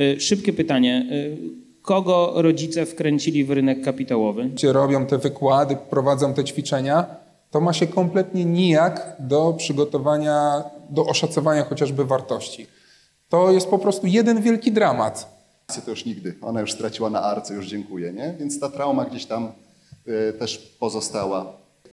E, szybkie pytanie. E, kogo rodzice wkręcili w rynek kapitałowy? gdzie robią te wykłady, prowadzą te ćwiczenia, to ma się kompletnie nijak do przygotowania, do oszacowania chociażby wartości. To jest po prostu jeden wielki dramat. To już nigdy. Ona już straciła na arce, już dziękuję, nie? Więc ta trauma gdzieś tam e, też pozostała.